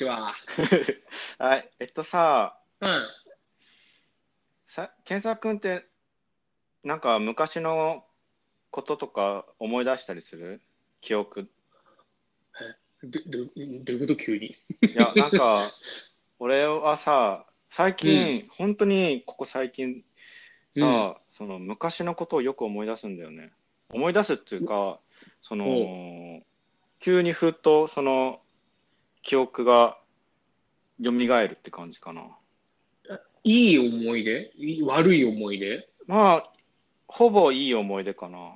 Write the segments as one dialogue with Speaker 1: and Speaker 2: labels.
Speaker 1: ちは。
Speaker 2: はい、えっとさ、
Speaker 1: うん。
Speaker 2: さ、健作君って、なんか昔のこととか思い出したりする？記憶。
Speaker 1: ど、ど、どういうこと急に？
Speaker 2: いや、なんか、俺はさ、最近、本当にここ最近さ、その昔のことをよく思い出すんだよね。思い出すっていうか、その、急にふっとその記憶が蘇るって感じかな。
Speaker 1: いい思い出？悪い思い出？
Speaker 2: まあ、ほぼいい思い出かな。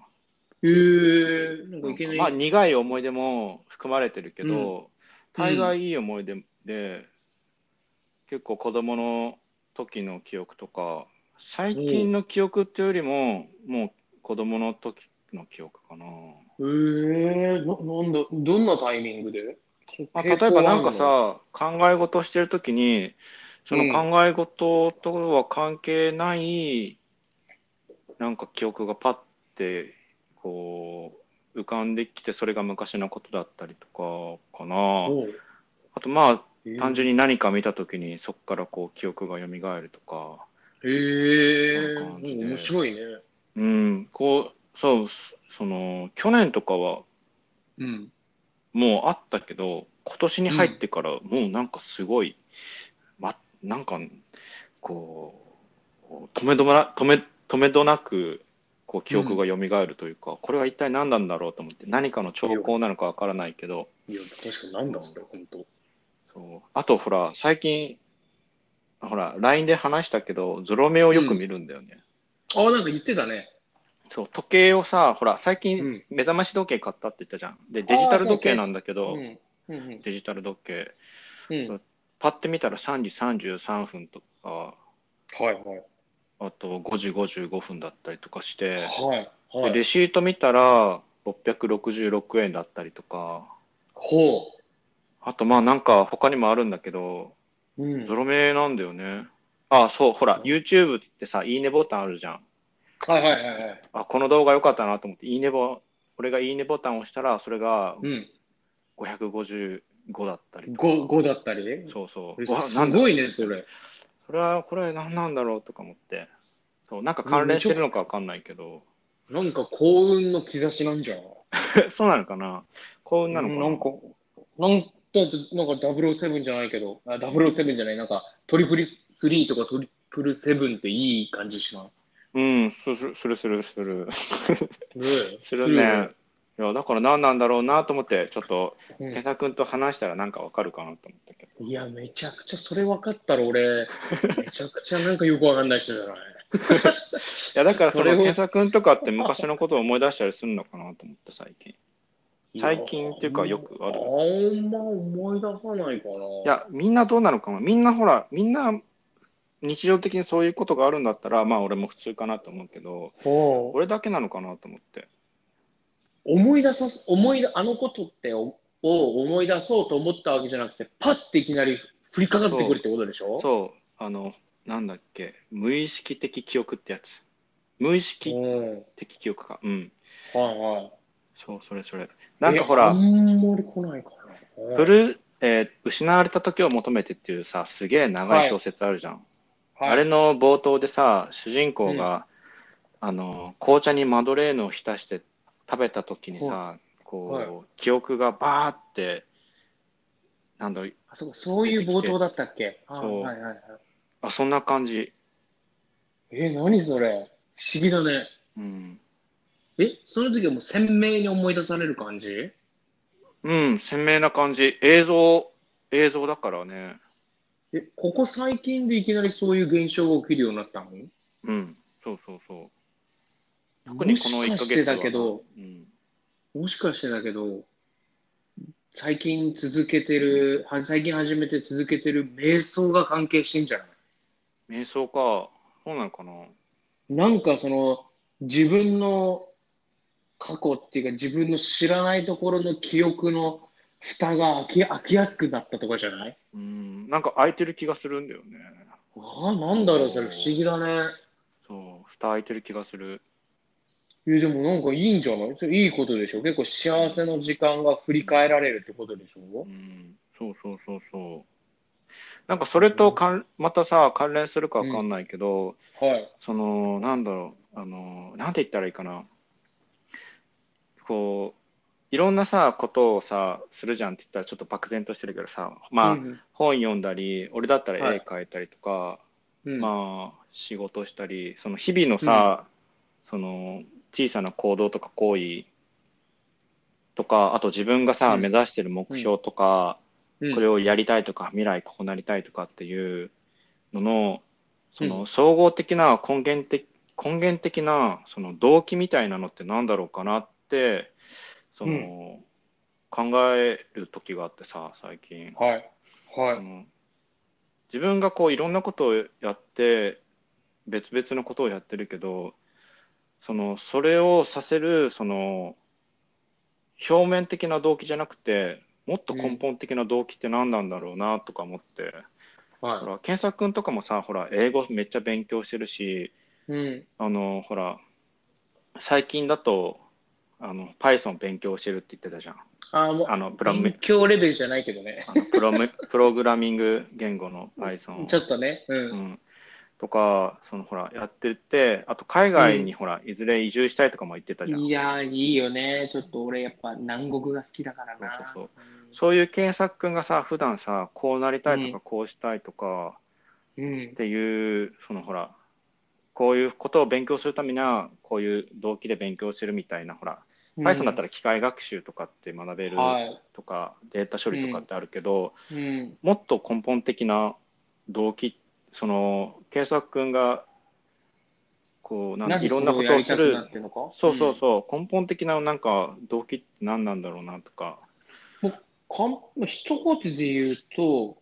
Speaker 1: えー、なんかいけない。
Speaker 2: まあ、苦い思い出も含まれてるけど、
Speaker 1: うん
Speaker 2: 大概いい思い出で、結構子供の時の記憶とか、最近の記憶っていうよりも、もう子供の時の記憶かな。
Speaker 1: えー、な、なんだ、どんなタイミングで？
Speaker 2: まあ、例えばなんか、さ、考え事してる時に、その考え事とは関係ない、なんか記憶がパッて、こう、浮かんできて、それが昔のことだったりとかかな。あとまあ、
Speaker 1: えー。
Speaker 2: 単純に何か見たときにそこからこう記憶が蘇るとか、
Speaker 1: えー、面白いね。
Speaker 2: うん、こう、そう、そその、去年とかは
Speaker 1: うん。
Speaker 2: もうあったけど、今年に入ってからもうなんかすごい、ま、なんか、こう、止めどな、止め、止めどなく、こう記憶が蘇るというか、これは一体何なんだろうと思って、何かの兆候なのかわからないけど、
Speaker 1: いや、確かになんだそれ、本当。
Speaker 2: そう。あとほら、最近、ほら、LINE で話したけど、ゾロ目をよく見るんだよね。
Speaker 1: あ、なんか言ってたね。
Speaker 2: そう、時計をさ、ほら、最
Speaker 1: う
Speaker 2: 近
Speaker 1: ん
Speaker 2: 目覚まし時計買ったって言ったじゃん。で、デジタル時計なんだけ
Speaker 1: う
Speaker 2: ど。デジタル時計。
Speaker 1: うん。
Speaker 2: パッて見たら3時33分とか、
Speaker 1: はいはい。
Speaker 2: あと5時55分だったりとかして、
Speaker 1: はい。はい。
Speaker 2: でレシート見たら666円だったりとか、
Speaker 1: ほ
Speaker 2: あとまあなんか他にもあるんだけど、
Speaker 1: う。うん。
Speaker 2: ゾロ目なんだよね。あ、そう、ほら、YouTube ってさ、いいねボタンあるじゃん。
Speaker 1: はいはいはいはい。
Speaker 2: あ、この動画良かったなと思って、いいねボ、俺がいいねボタンを押したら、それが
Speaker 1: うん。
Speaker 2: 555だったりとか。
Speaker 1: 5、5だったり？ね。
Speaker 2: そうそう。
Speaker 1: すごいね、それ。
Speaker 2: それは、これ何なんだろうとか思って。そう、なんか関連してるのかわかんないけど。
Speaker 1: なんか幸運の兆しなんじゃん。
Speaker 2: そうなのかな？幸運なのかな,、
Speaker 1: なんか、なんだって、なんか007じゃないけど、あ007じゃない、なんかトリプル3とかトリプル7っていい感じしない？
Speaker 2: うん、する、する、する、する。
Speaker 1: ね
Speaker 2: するね。いや、だから何なんだろうなと思って、ちょっと、
Speaker 1: うん
Speaker 2: 健太君と話したらなんかわかるかなと思ったけど。
Speaker 1: いや、めちゃくちゃそれ分かったら俺、めちゃくちゃなんかよくわかんない人じゃない。
Speaker 2: いや、だからそ
Speaker 1: れを
Speaker 2: 健太君とかって昔のことを思い出したりするのかなと思って、最近。最近っていうかよくある
Speaker 1: あんま思い出さないかな。
Speaker 2: いや、みんなどうなのかなみんなほら、みんな日常的にそういうことがあるんだったら、まあ俺も普通かなと思うけど、俺だけなのかなと思って。
Speaker 1: 思い出さす、思い出、あのことってをを思い出そうと思ったわけじゃなくて、パッていきなり降りかかってくるってことでしょ？
Speaker 2: そう、あの、なんだっけ、無意識的記憶ってやつ。無意識的記憶か。うん。
Speaker 1: はい。
Speaker 2: そう、それそれ。なんかほら
Speaker 1: えあ、んまり来ないかな。
Speaker 2: フル、えー失われた時を求めてっていうさ、すげえ長い小説あるじゃん。
Speaker 1: はい、
Speaker 2: あれの冒頭でさ、主人公が、あの、紅茶にマドレーヌを浸して食べた時にさ、こう、
Speaker 1: はい
Speaker 2: 記憶がバーって、なんだろう、
Speaker 1: あそうかそういう冒頭だったっけ？あ
Speaker 2: そう
Speaker 1: はいはいはい。
Speaker 2: あ、そんな感じ。
Speaker 1: え、何それ？不思議だね。
Speaker 2: うん。
Speaker 1: え、その時はもう鮮明に思い出される感じ？
Speaker 2: うん、鮮明な感じ。映像、映像だからね。
Speaker 1: え、ここ最近でいきなりそういう現象が起きるようになったの？
Speaker 2: うん、そうそうそう。特にこの1ヶ
Speaker 1: もしかして
Speaker 2: 月は
Speaker 1: だけど、
Speaker 2: うん、
Speaker 1: もしかしてだけど、最近続けてる、は最近始めて続けてる瞑想が関係してんじゃない？
Speaker 2: 瞑想か。そうなのかな。
Speaker 1: なんかその、自分の過去っていうか自分の知らないところの記憶の蓋が開き開きやすくなったとかじゃない？
Speaker 2: うん、なんか空いてる気がするんだよね。
Speaker 1: ああ、なんだろう、それ不思議だね。
Speaker 2: そう、蓋開いてる気がする。
Speaker 1: いや、でもなんかいいんじゃない？それいいことでしょ？結構幸せの時間が振り返られるってことでしょ？
Speaker 2: うん。そうそうそうそう。なんかそれとかんまたさ、関連するかわかんないけど、
Speaker 1: はい。
Speaker 2: その、なんだろう、あの、なんて言ったらいいかな。こう、いろんなさ、ことをさ、するじゃんって言ったらちょっと漠然としてるけどさ、まあ、
Speaker 1: うん
Speaker 2: 本読んだり、俺だったら
Speaker 1: はい。
Speaker 2: 絵描いたりとか、
Speaker 1: うん、
Speaker 2: まあ、仕事したり、その日々のさ、その小さな行動とか行為とか、あと自分がさ、
Speaker 1: うん。
Speaker 2: 目指してる目標とか、
Speaker 1: うん。
Speaker 2: これをやりたいとか、未来こうなりたいとかっていうのの、そうの
Speaker 1: ん。
Speaker 2: 総合的な根源的、根源的なその動機みたいなのってなんだろうかなって、その、考える時があってさ、最近。
Speaker 1: はい。はい。
Speaker 2: 自分がこういろんなことをやって別々のことをやってるけどそのそれをさせるその表面的な動機じゃなくてもっと根本的な動機って何なんだろうなとか思って、ほ
Speaker 1: は
Speaker 2: ら健作君とかもさほら英語めっちゃ勉強してるし
Speaker 1: い。うん。
Speaker 2: あのほら最近だとあの Python 勉強してるって言ってたじゃん
Speaker 1: あもう
Speaker 2: あのプロム
Speaker 1: 勉強レベルじゃないけどね。
Speaker 2: プロムプログラミング言語の Python
Speaker 1: ちょっとね。う。
Speaker 2: うんん、とか、そのほら、やってて、あと海外にほら、いずれ移住したいとかも言ってたじゃん。
Speaker 1: いやー、いいよね。ちょっと俺やっぱ南国が好きだからな。
Speaker 2: そうそうそう
Speaker 1: う
Speaker 2: そういう検索君がさ、普段さ、こうなりたいと
Speaker 1: うん
Speaker 2: か、こうしたいとか
Speaker 1: ん。
Speaker 2: っていう、そのほら、こういうことを勉強するためには、こういう動機で勉強してるみたいな、ほら、Python だった
Speaker 1: ら、
Speaker 2: ら機械学習とかって学べる
Speaker 1: はい。
Speaker 2: とか、データ処理とかってあるけど、
Speaker 1: うん。
Speaker 2: もっと根本的な動機、その、検索君が、こう、なんいろんなことをするそうそうそう、根本的ななんか動機って何なんだろうなとか、
Speaker 1: うん。かん一言で言うと、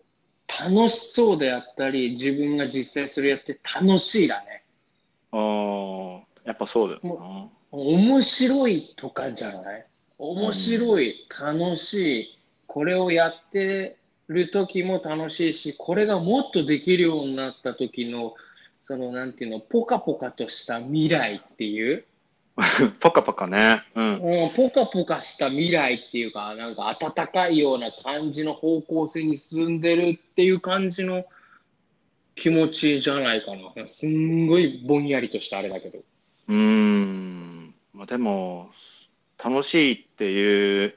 Speaker 1: 楽しそうであったり、自分が実際それやって楽しいだね。
Speaker 2: あーやっぱそうだよな。
Speaker 1: 面白いとかじゃない？面白い、楽しい、これをやってる時も楽しいし、これがもっとできるようになった時の、そのなんていうの、ポカポカとした未来っていう、
Speaker 2: ポカポカね。うん。
Speaker 1: うん、ポカポカした未来っていうか、なんか暖かいような感じの方向性に進んでるっていう感じの気持ちじゃないかな。すんごいぼんやりとしたあれだけど。
Speaker 2: うーん。まあでも、楽しいっていう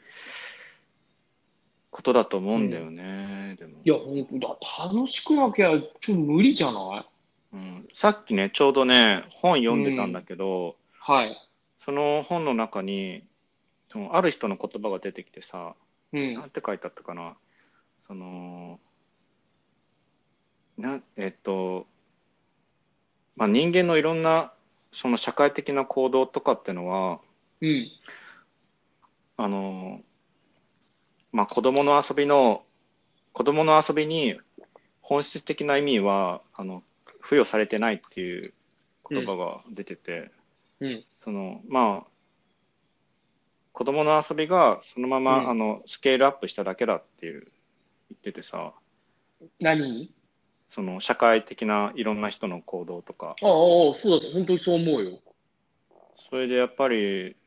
Speaker 2: ことだと思うんだよね。でも
Speaker 1: いや、ほんとだ、楽しくなきゃちょっと無理じゃない？
Speaker 2: うん、さっきね、ちょうどね、本読んでたんだけど、
Speaker 1: はい。
Speaker 2: その本の中に、そのある人の言葉が出てきてさ、
Speaker 1: うん
Speaker 2: なん。て書いてあったかな？その、な、えっと、まあ、人間のいろんな、その社会的な行動とかってのは、
Speaker 1: うん。
Speaker 2: あの、まあ、子供の遊びの、子供の遊びに本質的な意味は、あの、付与されてないっていう言葉が出てて、
Speaker 1: うん。
Speaker 2: その、まあ、子供の遊びがそのまま、
Speaker 1: うん
Speaker 2: あの、スケールアップしただけだっていう言っててさ、
Speaker 1: 何？に
Speaker 2: その社会的ないろんな人の行動とか、
Speaker 1: ああ、そうだ、本当にそう思うよ。
Speaker 2: それでやっぱり、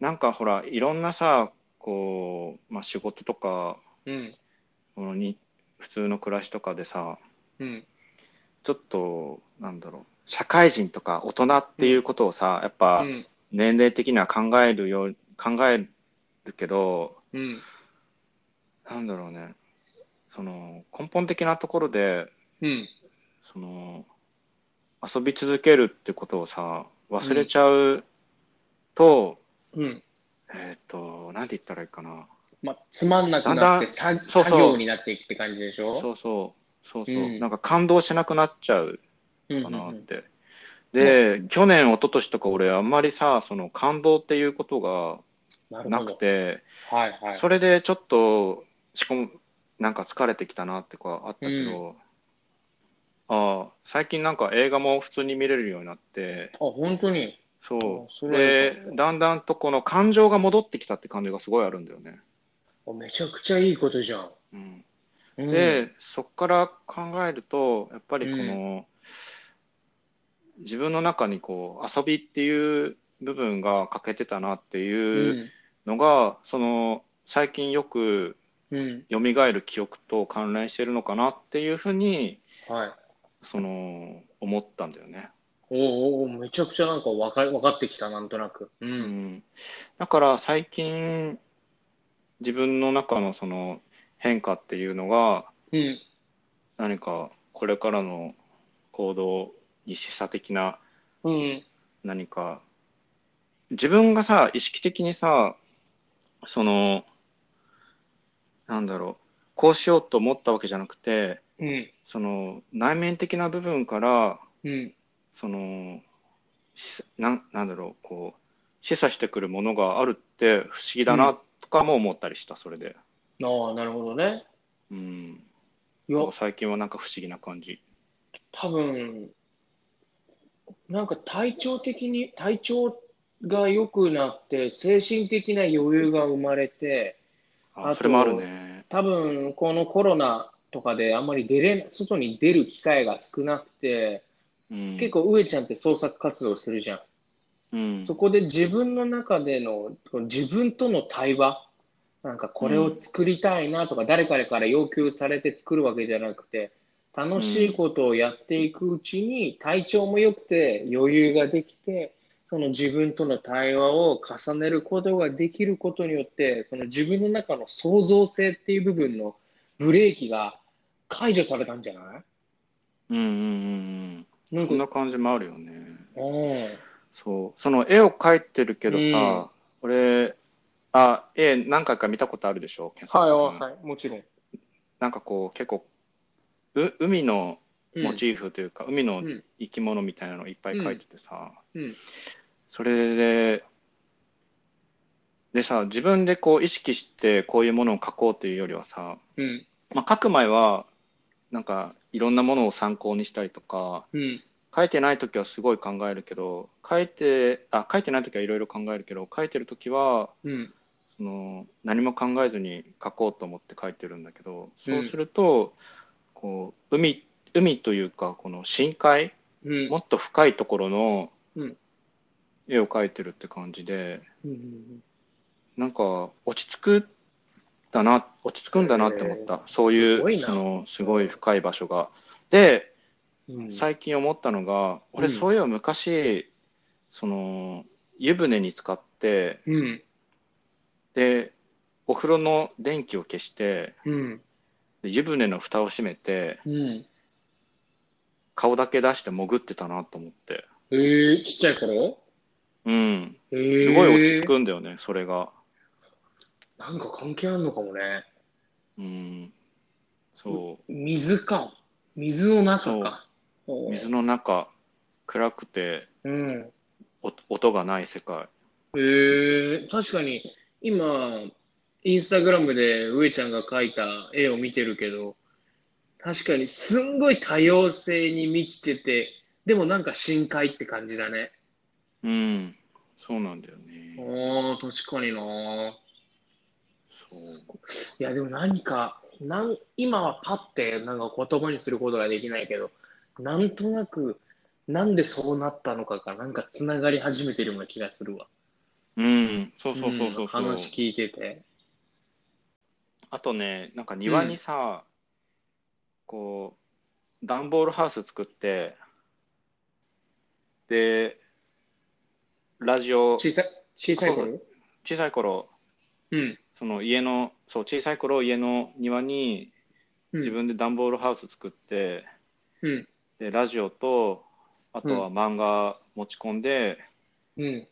Speaker 2: なんかほら、いろんなさ、こう、まあ仕事とか、
Speaker 1: うん。
Speaker 2: このに、普通の暮らしとかでさ、
Speaker 1: うん。
Speaker 2: ちょっと、なんだろう、社会人とか大人っていうことをさ、やっぱ
Speaker 1: うん。
Speaker 2: 年齢的には考えるよう、考えるけど、
Speaker 1: うん。
Speaker 2: なんだろうね、その根本的なところで、
Speaker 1: うん。
Speaker 2: その遊び続けるってことをさ、忘れちゃうと、
Speaker 1: うん。
Speaker 2: えっ、と、なんて言ったらいいかな。
Speaker 1: まあ、つまんなくなって
Speaker 2: だんだん
Speaker 1: さ
Speaker 2: そうそう
Speaker 1: 作業になっていくって感じでしょ？
Speaker 2: そうそう、そうそう、
Speaker 1: うん
Speaker 2: なんか感動しなくなっちゃう
Speaker 1: うん
Speaker 2: かなって。で、去年、一昨年とか俺、あんまりさ、その感動っていうことがな。くて、
Speaker 1: はいはい。
Speaker 2: それでちょっと、しかも、なんか疲れてきたなってかあったけど、ああ、最近なんか映画も普通に見れるようになって、
Speaker 1: あ、本当に？
Speaker 2: そ。
Speaker 1: う
Speaker 2: で、だんだんとこの感情が戻ってきたって感じがすごいあるんだよね。
Speaker 1: あめちゃくちゃいいことじゃん。
Speaker 2: うん、
Speaker 1: うん、
Speaker 2: で、そこから考えると、やっぱりこの、自分の中にこう遊びっていう部分が欠けてたなって
Speaker 1: う。
Speaker 2: いうんのが、その最近よく
Speaker 1: うん。
Speaker 2: 蘇る記憶と関連してるのかなっていうふうに
Speaker 1: はい。
Speaker 2: その思ったんだよね。
Speaker 1: おーおーめちゃくちゃなんかわかわかってきた、なんとなく。う。
Speaker 2: うんん、だから最近自分の中のその変化っていうのが
Speaker 1: うん。
Speaker 2: 何かこれからの行動に示唆的な
Speaker 1: うん。
Speaker 2: 何か自分がさ意識的にさそのなんだろうこうしようと思ったわけじゃなくて
Speaker 1: うん。
Speaker 2: その内面的な部分から
Speaker 1: うん。
Speaker 2: そのしなんなんだろうこう示唆してくるものがあるって不思議だなとかも思ったりしたそれで、
Speaker 1: ああ、なるほどね。
Speaker 2: うん、最近はなんか不思議な感じ
Speaker 1: 多分、なんか体調的に、体調が良くなって、精神的な余裕が生まれて、あ
Speaker 2: それもあるね。
Speaker 1: 多分このコロナとかであんまり出れ、外に出る機会が少なくて、
Speaker 2: うん。
Speaker 1: 結構上ちゃんって創作活動するじゃん。
Speaker 2: うん。
Speaker 1: そこで自分の中での自分との対話、なんかこれを作りたいなとか、誰かから要求されて作るわけじゃなくて、楽しいことをやっていくうちに体調も良くて余裕ができて、その自分との対話を重ねることができることによって、その自分の中の創造性っていう部分のブレーキが解除されたんじゃない？
Speaker 2: うんうんうんうん。
Speaker 1: なんか、
Speaker 2: そんな感じもあるよね。
Speaker 1: うん。
Speaker 2: そう。その絵を描いてるけどさ、
Speaker 1: うん。
Speaker 2: 俺あ絵何回か見たことあるでしょ？
Speaker 1: はいはい、もちろん。
Speaker 2: なんかこう結構う海の
Speaker 1: うん
Speaker 2: モチーフというか、海の
Speaker 1: うん。
Speaker 2: 生き物みたいなのいっぱい描いててさ、
Speaker 1: うん。
Speaker 2: それででさ自分でこう意識してこういうものを描こうというよりはさ、
Speaker 1: うん。
Speaker 2: まあ、描く前はなんかいろんなものを参考にしたりとか
Speaker 1: うん。
Speaker 2: 書いてない時はすごい考えるけど書いてあ書いてない時はいろいろ考えるけど書いてる時は
Speaker 1: うん。
Speaker 2: その何も考えずに書こうと思って書いてるんだけどそうすると、こう海海というかこの深海
Speaker 1: うん。
Speaker 2: もっと深いところの
Speaker 1: うん。
Speaker 2: 絵を描いてるって感じで
Speaker 1: うん
Speaker 2: なんか落ち着くだな落ち着くんだなって思った、そうい
Speaker 1: すごいうな。
Speaker 2: そのすごい深い場所が。で
Speaker 1: うん。
Speaker 2: 最近思ったのが俺
Speaker 1: うん。
Speaker 2: そういえば昔その湯船に使って
Speaker 1: うん。
Speaker 2: でお風呂の電気を消して
Speaker 1: うん。
Speaker 2: で湯船の蓋を閉めて
Speaker 1: うん
Speaker 2: 顔だけ出して潜ってたなと思って。
Speaker 1: えー、ちっちゃい頃？
Speaker 2: うん。
Speaker 1: えー、
Speaker 2: すごい落ち着くんだよねそれが。
Speaker 1: なんか関係あるのかもね。
Speaker 2: うん。そう。
Speaker 1: 水か。水の中か。
Speaker 2: 水の中暗くて
Speaker 1: うん。
Speaker 2: お音がない世界。
Speaker 1: えー、確かに、今、インスタグラムで上ちゃんが描いた絵を見てるけど、確かにすんごい多様性に満ちてて、でもなんか深海って感じだね。
Speaker 2: うんそうなんだよね
Speaker 1: ああ、確かにな。
Speaker 2: そう
Speaker 1: いや、でも何か、なん今はパッてなんか言葉にすることができないけど、なんとなく、なんでそうなったのかが、なんかつながり始めてるような気がするわ。
Speaker 2: うんそうそうそうそう
Speaker 1: うん
Speaker 2: そう
Speaker 1: 話聞いてて。
Speaker 2: あとねなんか庭にさ、こう段ボールハウス作ってでラジオ
Speaker 1: 小さい、小さい頃？
Speaker 2: 小さい頃
Speaker 1: うん。
Speaker 2: その家のそう小さい頃家の庭に
Speaker 1: うん
Speaker 2: 自分で段ボールハウス作って、
Speaker 1: うん。
Speaker 2: でラジオとあとは漫画持ち込んで、
Speaker 1: うん。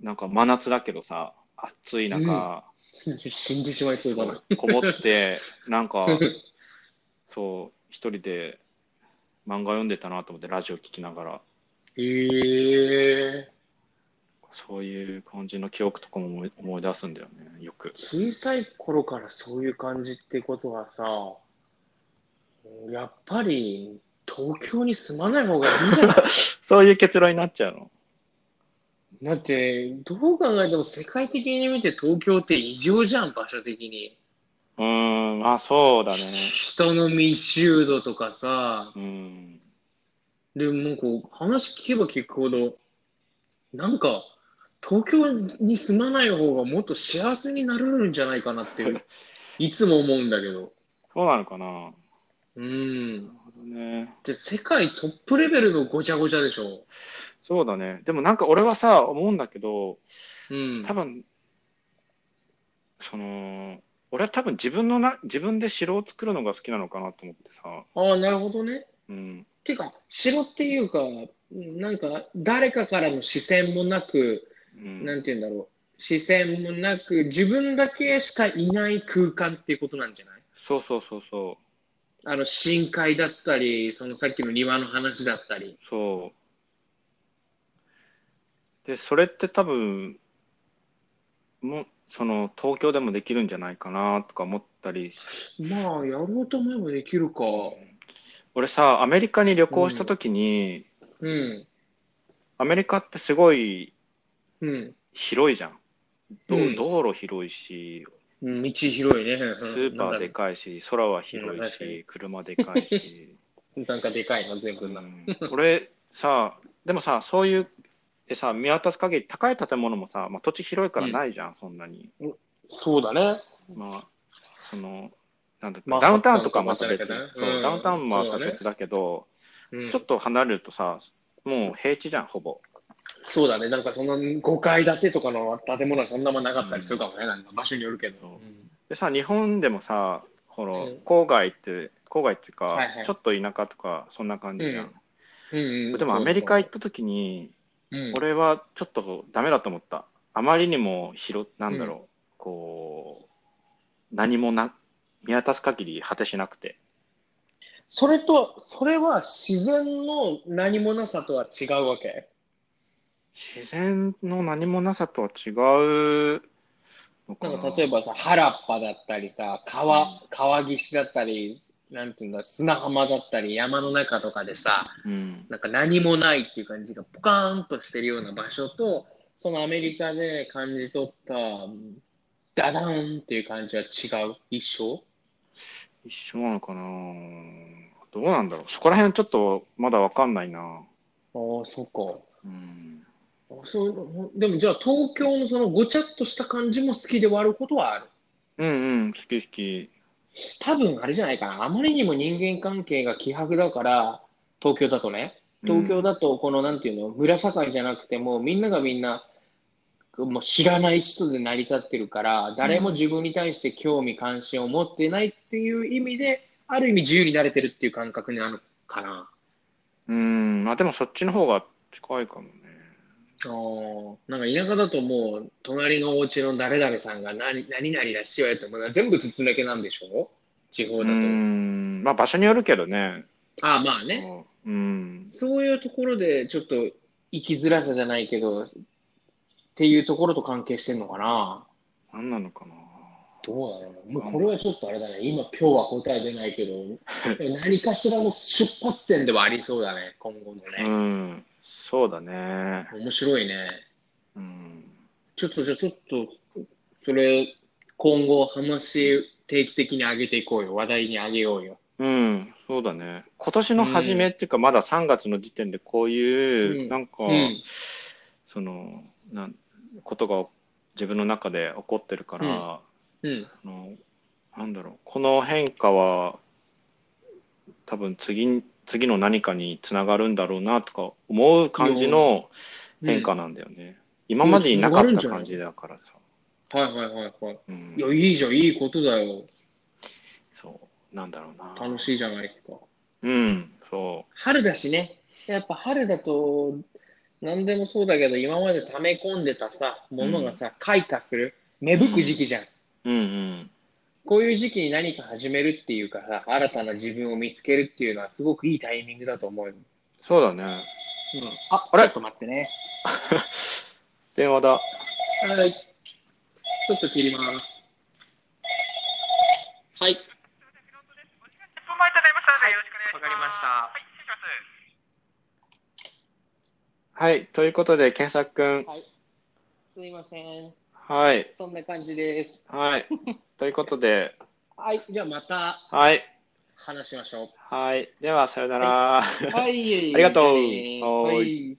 Speaker 2: なんか真夏だけどさ暑い中、
Speaker 1: 死んでしまいそうだな。
Speaker 2: こもってなんか そう一人で漫画読んでたなと思ってラジオ聞きながら。
Speaker 1: ええ
Speaker 2: そういう感じの記憶とかも思い思い出すんだよねよく。
Speaker 1: 小さい頃からそういう感じってことはさ、やっぱり東京に住まない方がいいんじゃない。
Speaker 2: そういう結論になっちゃうの。
Speaker 1: だって、どう考えても世界的に見て東京って異常じゃん、場所的に。
Speaker 2: うーんあそうだね
Speaker 1: 人の密集度とかさ、
Speaker 2: うん
Speaker 1: でもこう話聞けば聞くほど、なんか東京に住まない方がもっと幸せになれるんじゃないかなっていう いつも思うんだけど。
Speaker 2: そうなのかな。
Speaker 1: うん。
Speaker 2: なるほどね。
Speaker 1: で、世界トップレベルのごちゃごちゃでしょ。
Speaker 2: そうだね。でもなんか俺はさ、思うんだけど、
Speaker 1: うん。
Speaker 2: 多分、その、俺は多分自分のな、自分で城を作るのが好きなのかなと思ってさ。
Speaker 1: ああ、なるほどね。
Speaker 2: うん。
Speaker 1: てか、城っていうか、なんか、誰かからの視線もなく、
Speaker 2: うん、
Speaker 1: なんて言うんだろう。視線もなく、自分だけしかいない空間っていうことなんじゃない？
Speaker 2: そうそうそうそ
Speaker 1: あの、深海だったり、そのさっきの庭の話だったり。
Speaker 2: う。そう。で、それって多分、もう、その、東京でもできるんじゃないかなとか思ったりし
Speaker 1: まあ、やろうと思えばできるか。
Speaker 2: 俺さ、アメリカに旅行した時に、
Speaker 1: うん。
Speaker 2: アメリカってすごい
Speaker 1: うん。
Speaker 2: 広いじゃん。ど
Speaker 1: うん
Speaker 2: 道路広いし、
Speaker 1: うん道広いね。
Speaker 2: スーパーでかいし、空は広いし、車でかいし。
Speaker 1: なんかでかいの、全部な。
Speaker 2: うん俺さ、でもさ、そういう、でさ、見渡す限り、高い建物もさ、まあ、土地広いからないじゃん、そんなに。
Speaker 1: そうだね。
Speaker 2: まあ、その、なんだダウンタウンとかはまた別、そう、
Speaker 1: うん。
Speaker 2: ダウンタウンもまた別だけど、
Speaker 1: うん。
Speaker 2: ちょっと離れるとさ、もう平地じゃん、ほぼ。
Speaker 1: そうだね。なんかそんな5階建てとかの建物はそんなもんなかったりするかもね。なんか場所によるけど。
Speaker 2: でさ、日本でもさ、この
Speaker 1: うん。
Speaker 2: 郊外って、郊外っていうか、ちょっと田舎とか、そんな感じじゃん。でもアメリカ行った時に、
Speaker 1: うん
Speaker 2: 俺はちょっとダメだと思った。あまりにも広、なんだろう、こう、何もな、見渡す限り果てしなくて。
Speaker 1: それと、それは自然の何もなさとは違うわけ？
Speaker 2: 自然の何もなさとは違うのかな。
Speaker 1: なんか例えばさ、原っぱだったりさ、川、川岸だったり、なんていうんだ、砂浜だったり、山の中とかでさ、
Speaker 2: うん。
Speaker 1: なんか何もないっていう感じがポカーンとしてるような場所と、そのアメリカで感じ取った、ダダーンっていう感じは違う？一緒？
Speaker 2: 一緒なのかな？どうなんだろう。そこら辺ちょっとまだわかんないな。
Speaker 1: ああ、そっか。
Speaker 2: うん。
Speaker 1: あそうでもじゃあ東京のそのごちゃっとした感じも好きで割ることはある。
Speaker 2: うんうん、好き好き。
Speaker 1: 多分あれじゃないかな。あまりにも人間関係が希薄だから、東京だとね。東京だとこのなんていうの、村社会じゃなくてもみんながみんなもう知らない人で成り立ってるから、誰も自分に対して興味関心を持ってないっていう意味で、ある意味自由になれてるっていう感覚になるかな。
Speaker 2: うん、まあでもそっちの方が近いかもね。
Speaker 1: あーなんか田舎だともう、隣のお家の誰々さんが何何々らしいわよって、もう全部筒抜けなんでしょ地方
Speaker 2: う
Speaker 1: だと。
Speaker 2: ん、まあ場所によるけどね。
Speaker 1: ああ、まあね。
Speaker 2: うん。
Speaker 1: そういうところでちょっと生きづらさじゃないけど、っていうところと関係してんのかな？
Speaker 2: 何なのかな。
Speaker 1: どうだろうな。もうこれはちょっとあれだね。今、今日は答え出ないけど、何かしらの出発点ではありそうだね。今後の
Speaker 2: う
Speaker 1: ね。
Speaker 2: ん、そうだね。
Speaker 1: 面白いね。
Speaker 2: うん。
Speaker 1: ちょっと、じゃあちょっと、それ、今後話定期的に上げていこうよ。話題に上げようよ。
Speaker 2: うん、そうだね。今年の初めっていうか、まだ3月の時点でこういう、
Speaker 1: うん
Speaker 2: なんか、
Speaker 1: うん。
Speaker 2: その、なん、ことが自分の中で起こってるから、
Speaker 1: うん。
Speaker 2: あのなんだろう、この変化は、多分次、次の何かにつながるんだろうなとか思う感じの変化なんだよね。今までになかった感じだからさ。
Speaker 1: はいはいはいはい。
Speaker 2: うん
Speaker 1: いや、いいじゃん。いいことだよ。
Speaker 2: そう、なんだろうな。
Speaker 1: 楽しいじゃないですか。
Speaker 2: うん、そ
Speaker 1: 春だしね。やっぱ春だと、何でもそうだけど、今まで溜め込んでたさ、ものがさ、開花する。芽吹く時期じゃん。
Speaker 2: う。うんうん。
Speaker 1: こういう時期に何か始めるっていうかさ、新たな自分を見つけるっていうのはすごくいいタイミングだと思うよ。
Speaker 2: そうだね。
Speaker 1: うん。あ、
Speaker 2: あれ？
Speaker 1: ちょっと待ってね。
Speaker 2: 電話だ。
Speaker 1: はい。ちょっと切ります。はい。わかりました
Speaker 3: はい、
Speaker 2: ということで、健作くん。
Speaker 1: はい。すいません。
Speaker 2: はい、
Speaker 1: そんな感じです。
Speaker 2: はい。ということで、
Speaker 1: はい。じゃあまた
Speaker 2: はい、
Speaker 1: 話しましょう。
Speaker 2: はい。では、さよなら。
Speaker 1: はい。
Speaker 2: ありがとうは
Speaker 1: い。